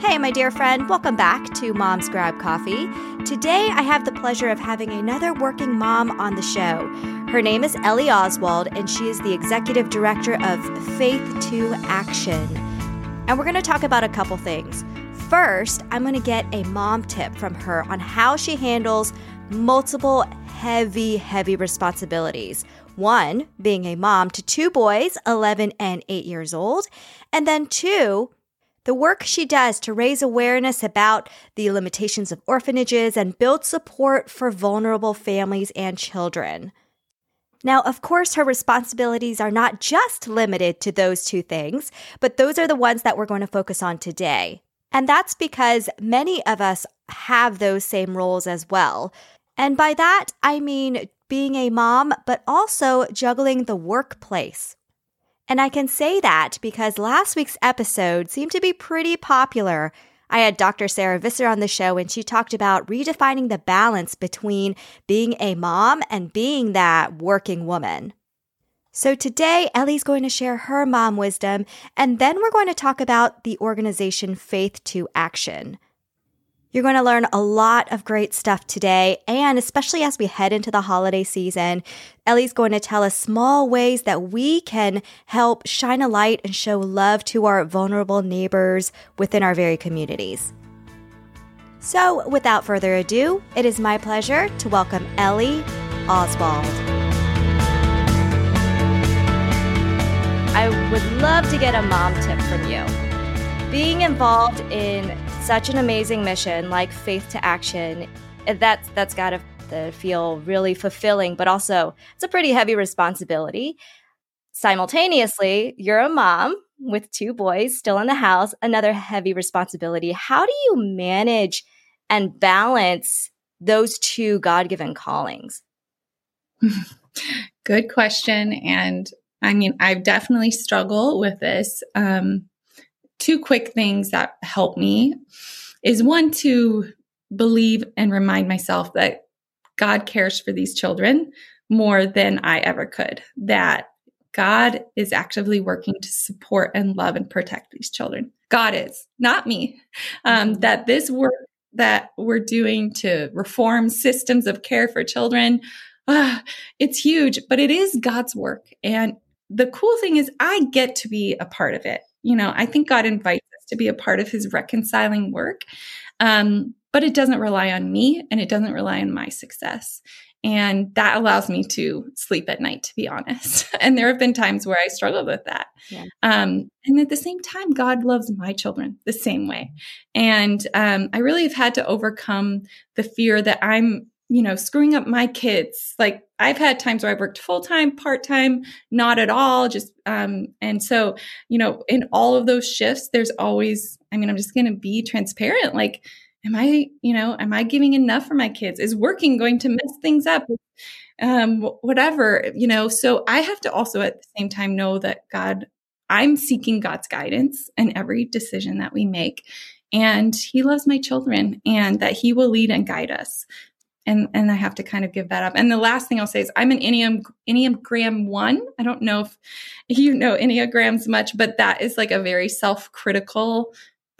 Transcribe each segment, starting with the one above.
Hey, my dear friend, welcome back to Mom's Grab Coffee. Today, I have the pleasure of having another working mom on the show. Her name is Ellie Oswald, and she is the executive director of Faith to Action. And we're going to talk about a couple things. First, I'm going to get a mom tip from her on how she handles multiple heavy, heavy responsibilities. One, being a mom to two boys, 11 and 8 years old, and then two, the work she does to raise awareness about the limitations of orphanages and build support for vulnerable families and children. Now, of course, her responsibilities are not just limited to those two things, but those are the ones that we're going to focus on today. And that's because many of us have those same roles as well. And by that, I mean being a mom, but also juggling the workplace, and I can say that because last week's episode seemed to be pretty popular. I had Dr. Sarah Visser on the show and she talked about redefining the balance between being a mom and being that working woman. So today, Ellie's going to share her mom wisdom, and then we're going to talk about the organization Faith to Action. You're going to learn a lot of great stuff today, and especially as we head into the holiday season, Ellie's going to tell us small ways that we can help shine a light and show love to our vulnerable neighbors within our very communities. So, without further ado, it is my pleasure to welcome Ellie Oswald. I would love to get a mom tip from you. Being involved in such an amazing mission like Faith to Action, that's that's got to feel really fulfilling, but also it's a pretty heavy responsibility. Simultaneously, you're a mom with two boys still in the house, another heavy responsibility. How do you manage and balance those two God given callings? Good question. And I mean, I've definitely struggled with this. Um, two quick things that help me is one to believe and remind myself that God cares for these children more than I ever could. That God is actively working to support and love and protect these children. God is, not me. Um, mm-hmm. that this work that we're doing to reform systems of care for children, uh, it's huge, but it is God's work. And the cool thing is, I get to be a part of it you know, I think God invites us to be a part of his reconciling work. Um, but it doesn't rely on me and it doesn't rely on my success. And that allows me to sleep at night, to be honest. and there have been times where I struggled with that. Yeah. Um, and at the same time, God loves my children the same way. And um, I really have had to overcome the fear that I'm you know, screwing up my kids. Like I've had times where I've worked full time, part time, not at all. Just, um, and so, you know, in all of those shifts, there's always, I mean, I'm just going to be transparent. Like, am I, you know, am I giving enough for my kids? Is working going to mess things up? Um, whatever, you know, so I have to also at the same time know that God, I'm seeking God's guidance in every decision that we make and he loves my children and that he will lead and guide us and and I have to kind of give that up. And the last thing I'll say is I'm an Enneagram Enneagram one. I don't know if you know Enneagrams much, but that is like a very self critical.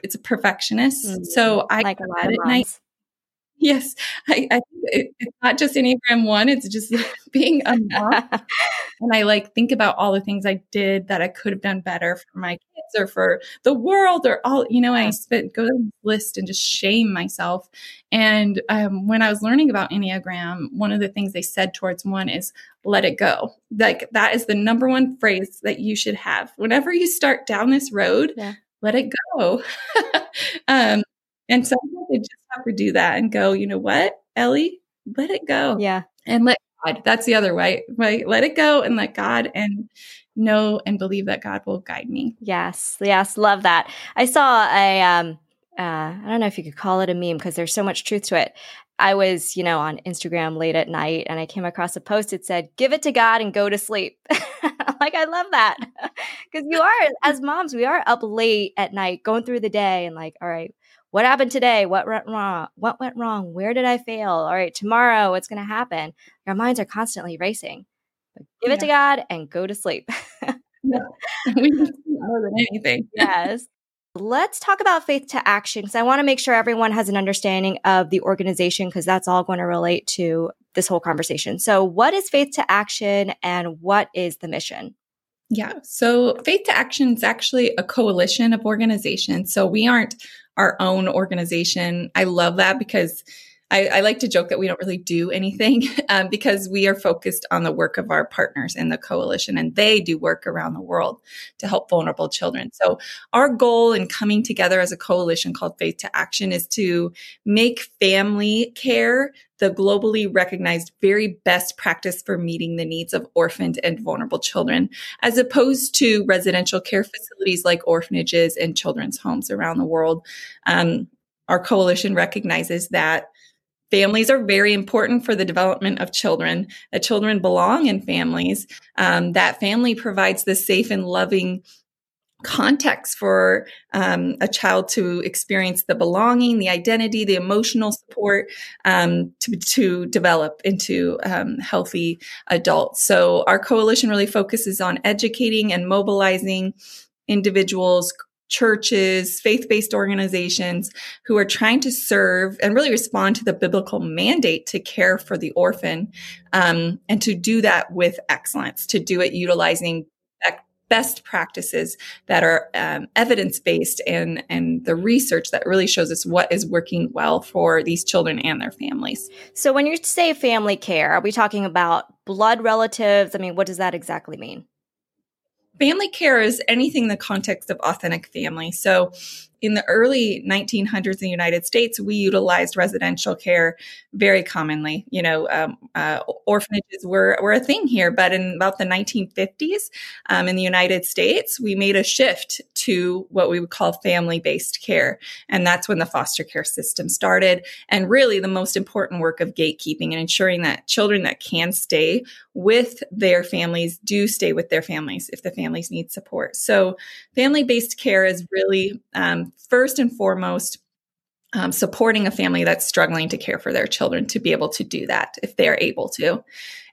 It's a perfectionist. Mm-hmm. So I like a lot at night. Yes, I, I it, it's not just Enneagram one; it's just being a mom. and I like think about all the things I did that I could have done better for my kids or for the world or all. You know, I spent go down the list and just shame myself. And um, when I was learning about Enneagram, one of the things they said towards one is "let it go." Like that is the number one phrase that you should have whenever you start down this road. Yeah. Let it go. um, and sometimes I just have to do that and go, you know what, Ellie, let it go. Yeah. And let God, that's the other way, right? Let it go and let God and know and believe that God will guide me. Yes. Yes. Love that. I saw a, um, uh, I don't know if you could call it a meme because there's so much truth to it. I was, you know, on Instagram late at night and I came across a post that said, give it to God and go to sleep. like, I love that. Because you are, as moms, we are up late at night going through the day and like, all right, what happened today? What went wrong? What went wrong? Where did I fail? All right, tomorrow, what's going to happen? Our minds are constantly racing. But give it to God and go to sleep. yeah. We need more than anything. yes. Let's talk about Faith to Action because I want to make sure everyone has an understanding of the organization because that's all going to relate to this whole conversation. So, what is Faith to Action and what is the mission? Yeah. So Faith to Action is actually a coalition of organizations. So we aren't our own organization. I love that because I, I, like to joke that we don't really do anything um, because we are focused on the work of our partners in the coalition and they do work around the world to help vulnerable children. So our goal in coming together as a coalition called Faith to Action is to make family care the globally recognized very best practice for meeting the needs of orphaned and vulnerable children, as opposed to residential care facilities like orphanages and children's homes around the world. Um, our coalition recognizes that families are very important for the development of children that children belong in families um, that family provides the safe and loving context for um, a child to experience the belonging the identity the emotional support um, to, to develop into um, healthy adults. So our coalition really focuses on educating and mobilizing individuals churches, faith based organizations who are trying to serve and really respond to the biblical mandate to care for the orphan um, and to do that with excellence, to do it utilizing best practices that are um, evidence based and and the research that really shows us what is working well for these children and their families. So when you say family care, are we talking about blood relatives? I mean, what does that exactly mean? Family care is anything in the context of authentic family. So in the early 1900s in the United States, we utilized residential care very commonly. You know, um, uh, orphanages were, were a thing here, but in about the 1950s um, in the United States, we made a shift to what we would call family based care. And that's when the foster care system started. And really, the most important work of gatekeeping and ensuring that children that can stay with their families do stay with their families if the families need support. So, family based care is really um, first and foremost, um, supporting a family that's struggling to care for their children to be able to do that if they're able to.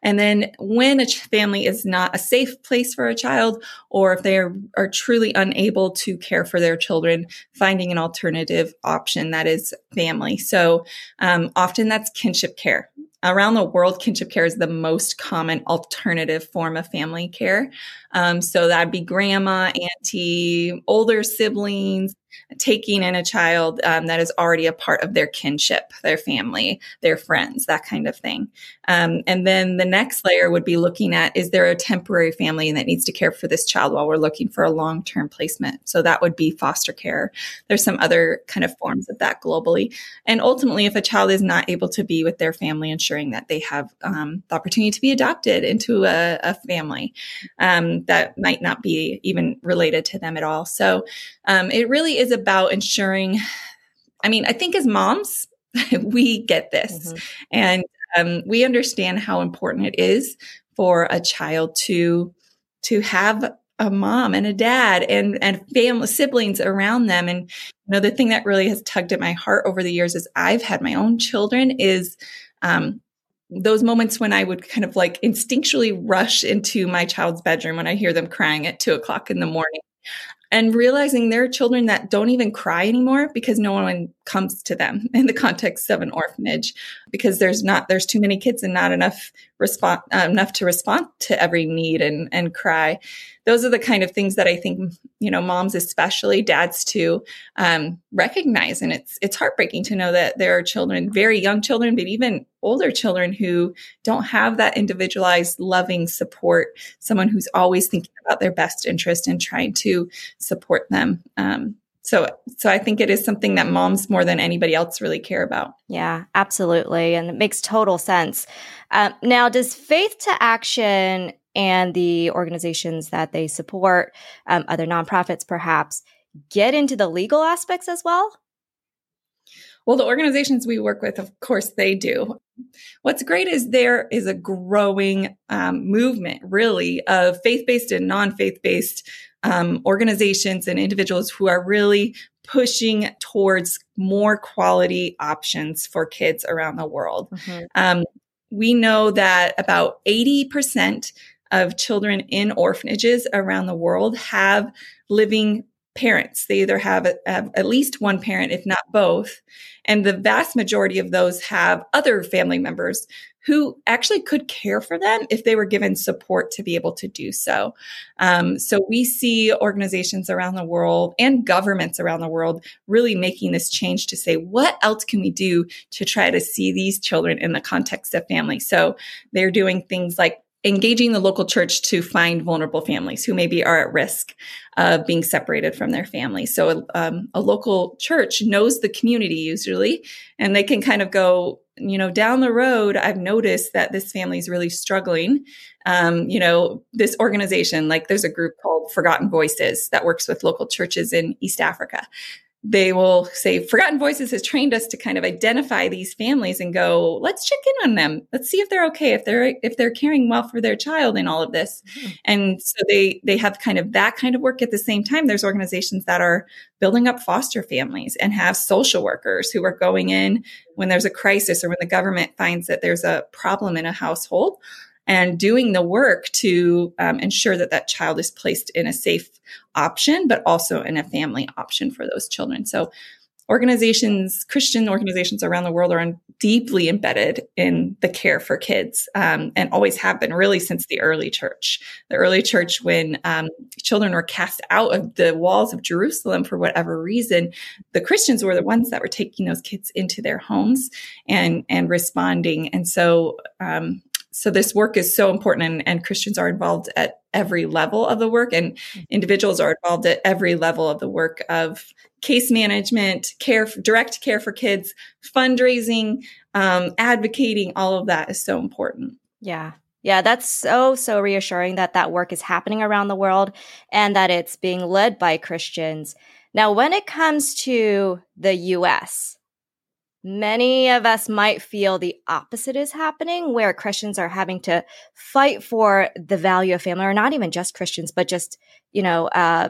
And then when a family is not a safe place for a child, or if they are, are truly unable to care for their children, finding an alternative option that is family. So um, often that's kinship care. Around the world, kinship care is the most common alternative form of family care. Um, so that'd be grandma, auntie, older siblings, taking in a child um, that is already a part of their kinship, their family, their friends, that kind of thing. Um, and then the next layer would be looking at is there a temporary family that needs to care for this child while we're looking for a long term placement? So that would be foster care. There's some other kind of forms of that globally. And ultimately, if a child is not able to be with their family, ensuring that they have um, the opportunity to be adopted into a, a family um, that might not be even related to them at all. So um, it really is about ensuring. I mean, I think as moms, we get this, mm-hmm. and um, we understand how important it is for a child to to have a mom and a dad and and family siblings around them and you know the thing that really has tugged at my heart over the years as i've had my own children is um, those moments when I would kind of like instinctually rush into my child's bedroom when I hear them crying at two o'clock in the morning and realizing there are children that don't even cry anymore because no one comes to them in the context of an orphanage because there's not there's too many kids and not enough respond uh, enough to respond to every need and and cry. Those are the kind of things that I think you know moms especially dads too um, recognize. And it's it's heartbreaking to know that there are children very young children but even older children who don't have that individualized loving support someone who's always thinking about their best interest and trying to support them um, so so i think it is something that moms more than anybody else really care about yeah absolutely and it makes total sense um, now does faith to action and the organizations that they support, um, other nonprofits perhaps, get into the legal aspects as well? Well, the organizations we work with, of course, they do. What's great is there is a growing um, movement, really, of faith based and non faith based um, organizations and individuals who are really pushing towards more quality options for kids around the world. Mm-hmm. Um, we know that about 80% of children in orphanages around the world have living parents. They either have, have, at least one parent, if not both. And the vast majority of those have other family members who actually could care for them if they were given support to be able to do so. Um, so we see organizations around the world and governments around the world really making this change to say, what else can we do to try to see these children in the context of family? So they're doing things like engaging the local church to find vulnerable families who maybe are at risk of being separated from their family. So um, a local church knows the community usually, and they can kind of go, you know, down the road, I've noticed that this family is really struggling. Um, you know, this organization, like there's a group called Forgotten Voices that works with local churches in East Africa they will say forgotten voices has trained us to kind of identify these families and go let's check in on them. Let's see if they're okay if they're if they're caring well for their child in all of this. Mm-hmm. and so they they have kind of that kind of work at the same time. There's organizations that are building up foster families and have social workers who are going in when there's a crisis or when the government finds that there's a problem in a household and doing the work to um, ensure that that child is placed in a safe option, but also in a family option for those children. So organizations, Christian organizations around the world are deeply embedded in the care for kids um, and always have been really since the early church. The early church, when um, children were cast out of the walls of Jerusalem for whatever reason, the Christians were the ones that were taking those kids into their homes and, and responding. And so, um, so this work is so important and, and, Christians are involved at every level of the work and mm-hmm. individuals are involved at every level of the work of case management, care, direct care for kids, fundraising, um, advocating, all of that is so important. Yeah. Yeah, that's so, so reassuring that that work is happening around the world and that it's being led by Christians. Now, when it comes to the US, Many of us might feel the opposite is happening, where Christians are having to fight for the value of family, or not even just Christians, but just, you know, uh,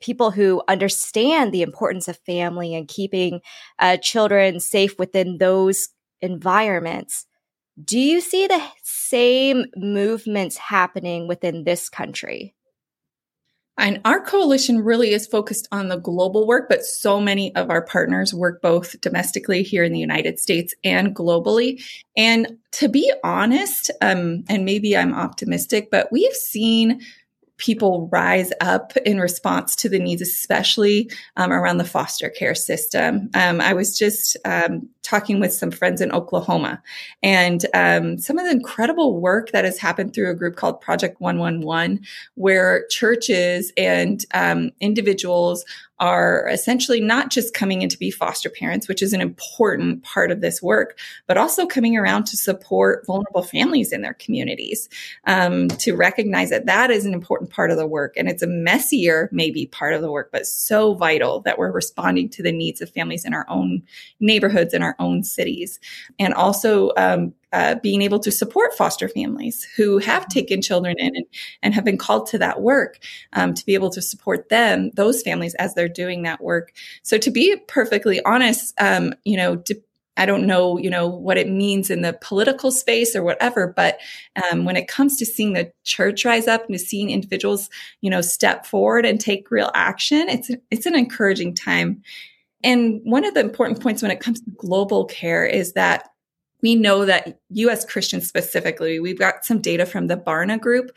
people who understand the importance of family and keeping uh, children safe within those environments. Do you see the same movements happening within this country? And our coalition really is focused on the global work, but so many of our partners work both domestically here in the United States and globally. And to be honest, um, and maybe I'm optimistic, but we've seen people rise up in response to the needs, especially um, around the foster care system. Um, I was just um, talking with some friends in Oklahoma and um, some of the incredible work that has happened through a group called Project 111, where churches and um, individuals are essentially not just coming in to be foster parents, which is an important part of this work, but also coming around to support vulnerable families in their communities, um, to recognize that that is an important part of the work. And it's a messier, maybe, part of the work, but so vital that we're responding to the needs of families in our own neighborhoods, in our own cities. And also, um, uh, being able to support foster families who have mm-hmm. taken children in and, and have been called to that work um, to be able to support them those families as they're doing that work so to be perfectly honest um, you know to, I don't know, you know, what it means in the political space or whatever, but um, when it comes to seeing the church rise up and to seeing individuals, you know, step forward and take real action, it's it's an encouraging time. And one of the important points when it comes to global care is that we know that US Christians specifically, we've got some data from the Barna group.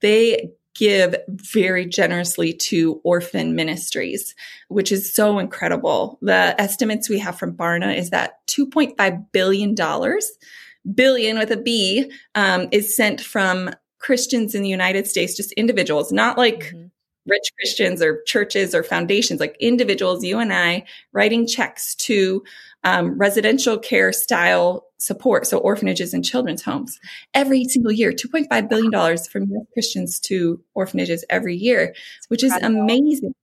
They give very generously to orphan ministries, which is so incredible. The estimates we have from Barna is that $2.5 billion, billion with a B, um, is sent from Christians in the United States, just individuals, not like mm-hmm rich Christians or churches or foundations, like individuals, you and I, writing checks to um, residential care style support, so orphanages and children's homes, every single year, $2.5 billion from Christians to orphanages every year, which is amazing.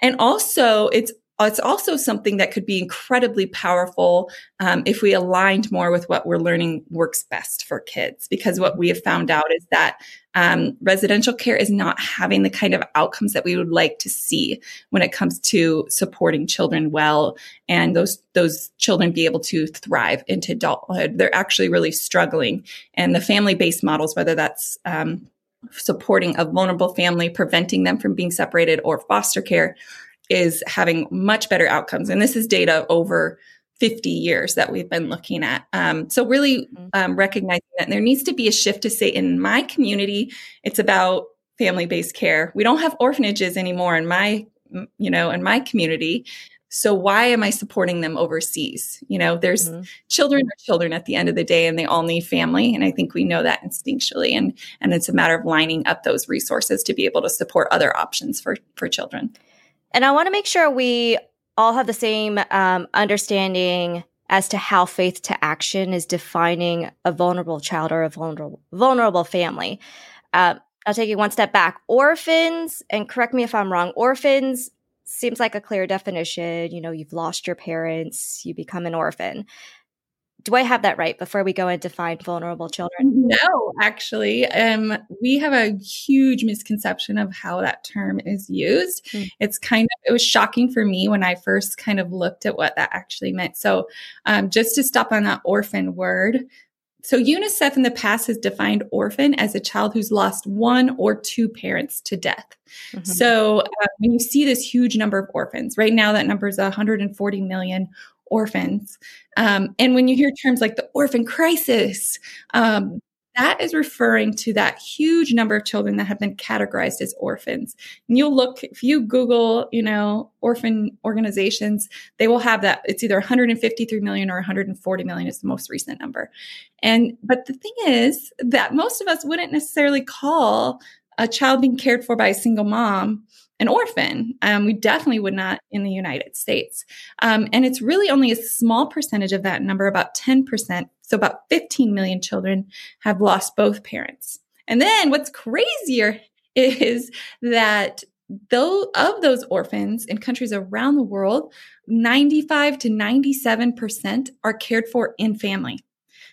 And also, it's it's also something that could be incredibly powerful um, if we aligned more with what we're learning works best for kids. Because what we have found out is that um, residential care is not having the kind of outcomes that we would like to see when it comes to supporting children well and those those children be able to thrive into adulthood. They're actually really struggling, and the family based models, whether that's um, supporting a vulnerable family, preventing them from being separated or foster care is having much better outcomes. And this is data over 50 years that we've been looking at. Um, so really mm-hmm. um, recognizing that there needs to be a shift to say in my community, it's about family-based care. We don't have orphanages anymore in my, you know, in my community. So why am I supporting them overseas? You know, there's mm-hmm. children are children at the end of the day and they all need family. And I think we know that instinctually. And, and it's a matter of lining up those resources to be able to support other options for, for children. And I want to make sure we all have the same um, understanding as to how faith to action is defining a vulnerable child or a vulnerable vulnerable family. Uh, I'll take you one step back. Orphans, and correct me if I'm wrong. Orphans seems like a clear definition. You know, you've lost your parents, you become an orphan. Do I have that right before we go and define vulnerable children? No, actually. Um, we have a huge misconception of how that term is used. Mm. It's kind of, it was shocking for me when I first kind of looked at what that actually meant. So, um, just to stop on that orphan word, so UNICEF in the past has defined orphan as a child who's lost one or two parents to death. Mm-hmm. So uh, when you see this huge number of orphans, right now that number is 140 million orphans. Um, and when you hear terms like the orphan crisis, um, that is referring to that huge number of children that have been categorized as orphans. And you'll look, if you Google, you know, orphan organizations, they will have that. It's either 153 million or 140 million is the most recent number. And, but the thing is that most of us wouldn't necessarily call a child being cared for by a single mom an orphan. Um, we definitely would not in the United States. Um, and it's really only a small percentage of that number, about 10%. So about 15 million children have lost both parents. And then what's crazier is that though of those orphans in countries around the world, 95 to 97% are cared for in family.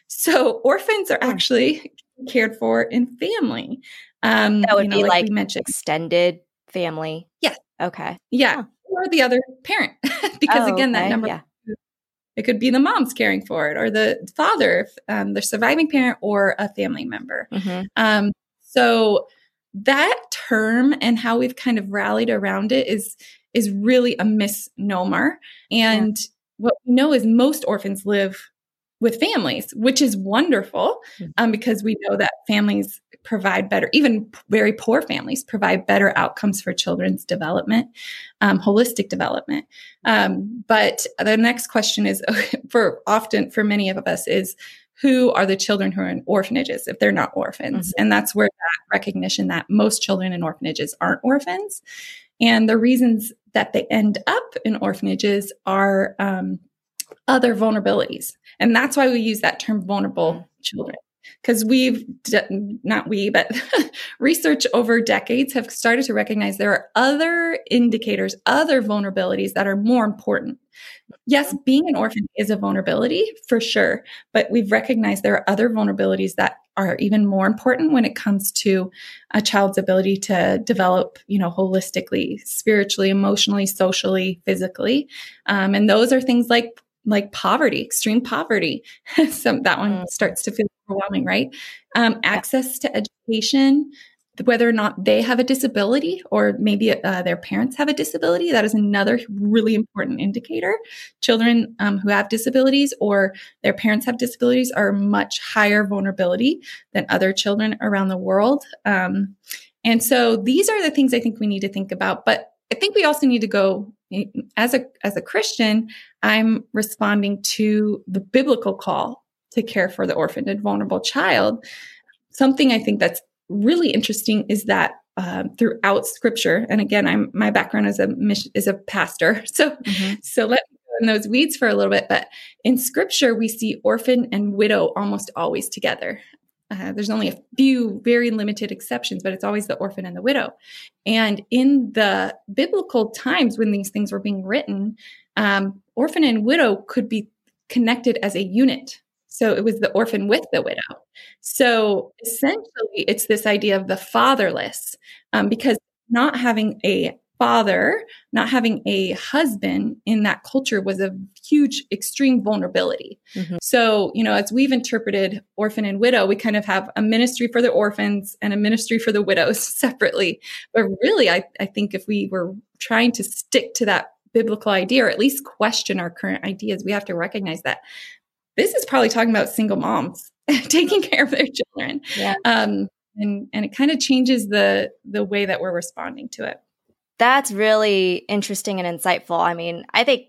So orphans are actually cared for in family. Um, that would you know, be like, like extended family? Yes. Okay. Yeah. Or the other parent. because oh, again, okay. that number yeah. it could be the mom's caring for it or the father, um, the surviving parent or a family member. Mm-hmm. Um, so that term and how we've kind of rallied around it is is really a misnomer. And yeah. what we know is most orphans live with families, which is wonderful hmm. um, because we know that families provide better, even very poor families provide better outcomes for children's development, um, holistic development. Um, but the next question is for often for many of us is who are the children who are in orphanages if they're not orphans? Mm-hmm. And that's where that recognition that most children in orphanages aren't orphans. And the reasons that they end up in orphanages are um, other vulnerabilities. And that's why we use that term vulnerable mm. children. Because we've, not we, but research over decades have started to recognize there are other indicators, other vulnerabilities that are more important. Yes, mm-hmm. being an orphan is a vulnerability for sure, but we've recognized there are other vulnerabilities that are even more important when it comes to a child's ability to develop, you know, holistically, spiritually, emotionally, socially, physically. Um, and those are things like like poverty, extreme poverty. so that one mm. starts to feel overwhelming, right? Um, access to education, whether or not they have a disability or maybe uh, their parents have a disability, that is another really important indicator. Children um, who have disabilities or their parents have disabilities are much higher vulnerability than other children around the world. Um, and so these are the things I think we need to think about. But I think we also need to go as a as a Christian, I'm responding to the biblical call to care for the orphaned and vulnerable child. Something I think that's really interesting is that uh, throughout Scripture, and again, I'm my background as a is a pastor, so mm-hmm. so let me go in those weeds for a little bit. But in Scripture, we see orphan and widow almost always together. Uh, there's only a few very limited exceptions, but it's always the orphan and the widow. And in the biblical times when these things were being written, um, orphan and widow could be connected as a unit. So it was the orphan with the widow. So essentially, it's this idea of the fatherless, um, because not having a father, not having a husband in that culture was a huge, extreme vulnerability. Mm-hmm. So, you know, as we've interpreted orphan and widow, we kind of have a ministry for the orphans and a ministry for the widows separately. But really, I, I think if we were trying to stick to that biblical idea or at least question our current ideas, we have to recognize that this is probably talking about single moms taking care of their children. Yeah. Um, and, and it kind of changes the the way that we're responding to it. That's really interesting and insightful. I mean, I think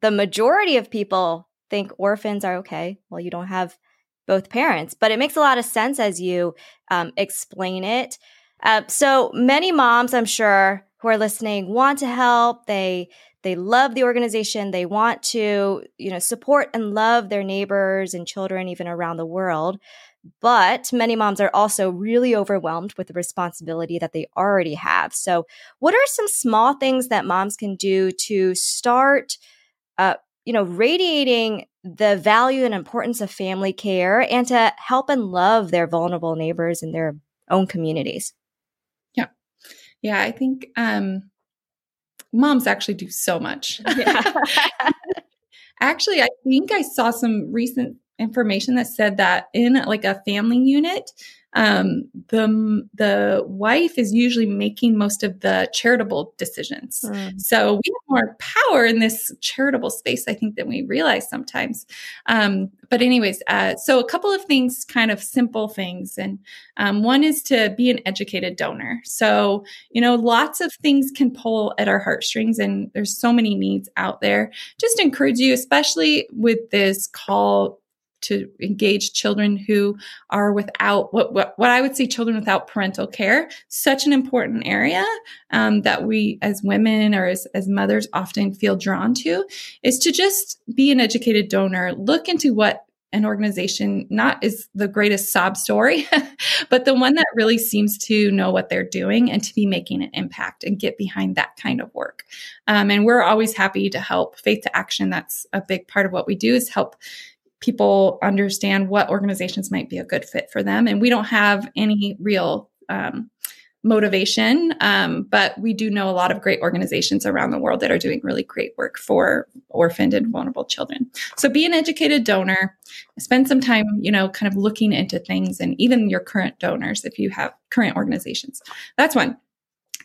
the majority of people think orphans are okay. Well, you don't have both parents, but it makes a lot of sense as you um, explain it. Uh, so many moms, I'm sure, who are listening want to help. They they love the organization. They want to, you know, support and love their neighbors and children even around the world. But many moms are also really overwhelmed with the responsibility that they already have. So, what are some small things that moms can do to start, uh, you know, radiating the value and importance of family care and to help and love their vulnerable neighbors in their own communities? Yeah. Yeah. I think um, moms actually do so much. Yeah. actually, I think I saw some recent information that said that in like a family unit, um, the the wife is usually making most of the charitable decisions. Mm. So we have more power in this charitable space, I think, than we realize sometimes. Um, but anyways, uh, so a couple of things, kind of simple things, and um, one is to be an educated donor. So you know, lots of things can pull at our heartstrings, and there's so many needs out there. Just encourage you, especially with this call to engage children who are without what, what, what I would say children without parental care. Such an important area um, that we as women or as, as mothers often feel drawn to is to just be an educated donor, look into what an organization not is the greatest sob story, but the one that really seems to know what they're doing and to be making an impact and get behind that kind of work. Um, and we're always happy to help Faith to Action. That's a big part of what we do is help people understand what organizations might be a good fit for them. And we don't have any real um, motivation, um, but we do know a lot of great organizations around the world that are doing really great work for orphaned and vulnerable children. So be an educated donor, spend some time, you know, kind of looking into things and even your current donors if you have current organizations. That's one.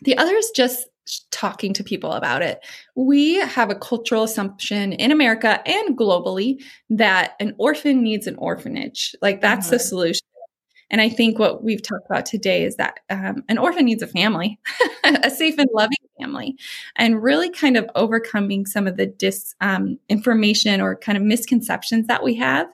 The other is just talking to people about it. We have a cultural assumption in America and globally that an orphan needs an orphanage. Like that's mm-hmm. the solution. And I think what we've talked about today is that um, an orphan needs a family, a safe and loving family, and really kind of overcoming some of the disinformation um, or kind of misconceptions that we have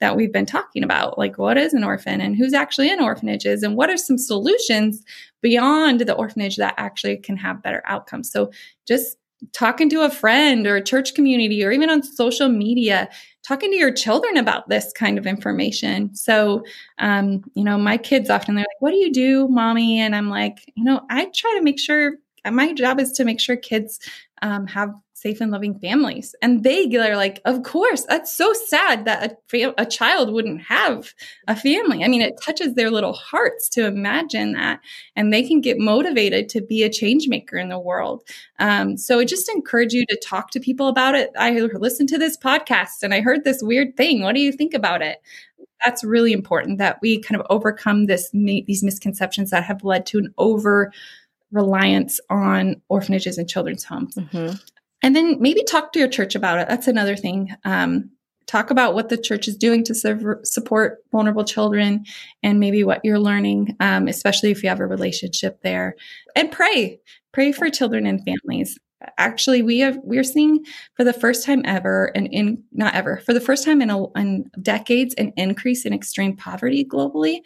that we've been talking about. Like, what is an orphan and who's actually in orphanages, and what are some solutions beyond the orphanage that actually can have better outcomes? So, just talking to a friend or a church community or even on social media talking to your children about this kind of information. So um, you know my kids often they're like what do you do mommy? And i'm like you know i try to make sure my job is to make sure kids um, have safe and loving families. And they are like, of course, that's so sad that a, a child wouldn't have a family. I mean, it touches their little hearts to imagine that. And they can get motivated to be a change maker in the world. Um, so I just encourage you to talk to people about it. I listened to this podcast and I heard this weird thing. What do you think about it? That's really important that we kind of overcome this these misconceptions that have led to an over reliance on orphanages and children's homes. Mm-hmm. And then maybe talk to your church about it. That's another thing. Um, talk about what the church is doing to serve, support vulnerable children and maybe what you're learning, um, especially if you have a relationship there. And pray. Pray for children and families actually we have we're seeing for the first time ever and in not ever for the first time in, a, in decades an increase in extreme poverty globally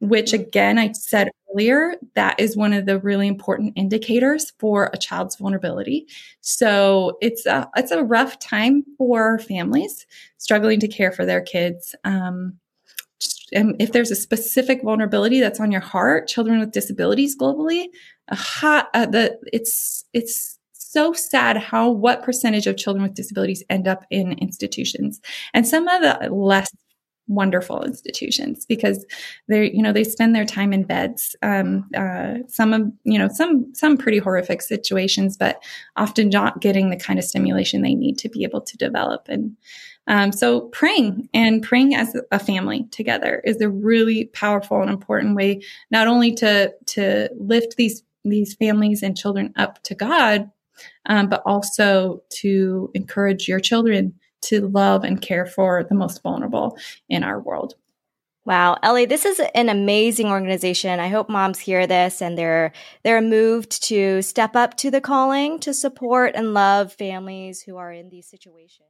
which again i said earlier that is one of the really important indicators for a child's vulnerability. So it's a it's a rough time for families struggling to care for their kids um, and if there's a specific vulnerability that's on your heart children with disabilities globally a hot, uh, the it's it's so sad how what percentage of children with disabilities end up in institutions. And some of the less wonderful institutions because they you know they spend their time in beds. Um, uh, some of you know some some pretty horrific situations but often not getting the kind of stimulation they need to be able to develop. And um, so praying and praying as a family together is a really powerful and important way not only to to lift these these families and children up to god um, but also to encourage your children to love and care for the most vulnerable in our world. Wow, Ellie, this is an amazing organization. I hope moms hear this and they're they're moved to step up to the calling to support and love families who are in these situations.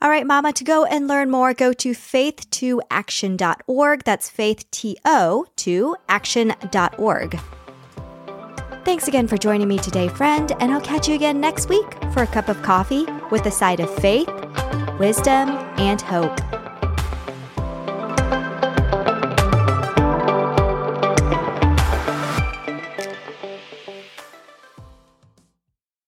All right, Mama, to go and learn more, go to faithtoaction.org. That's faith T O to action.org. Thanks again for joining me today, friend, and I'll catch you again next week for a cup of coffee with a side of faith, wisdom, and hope.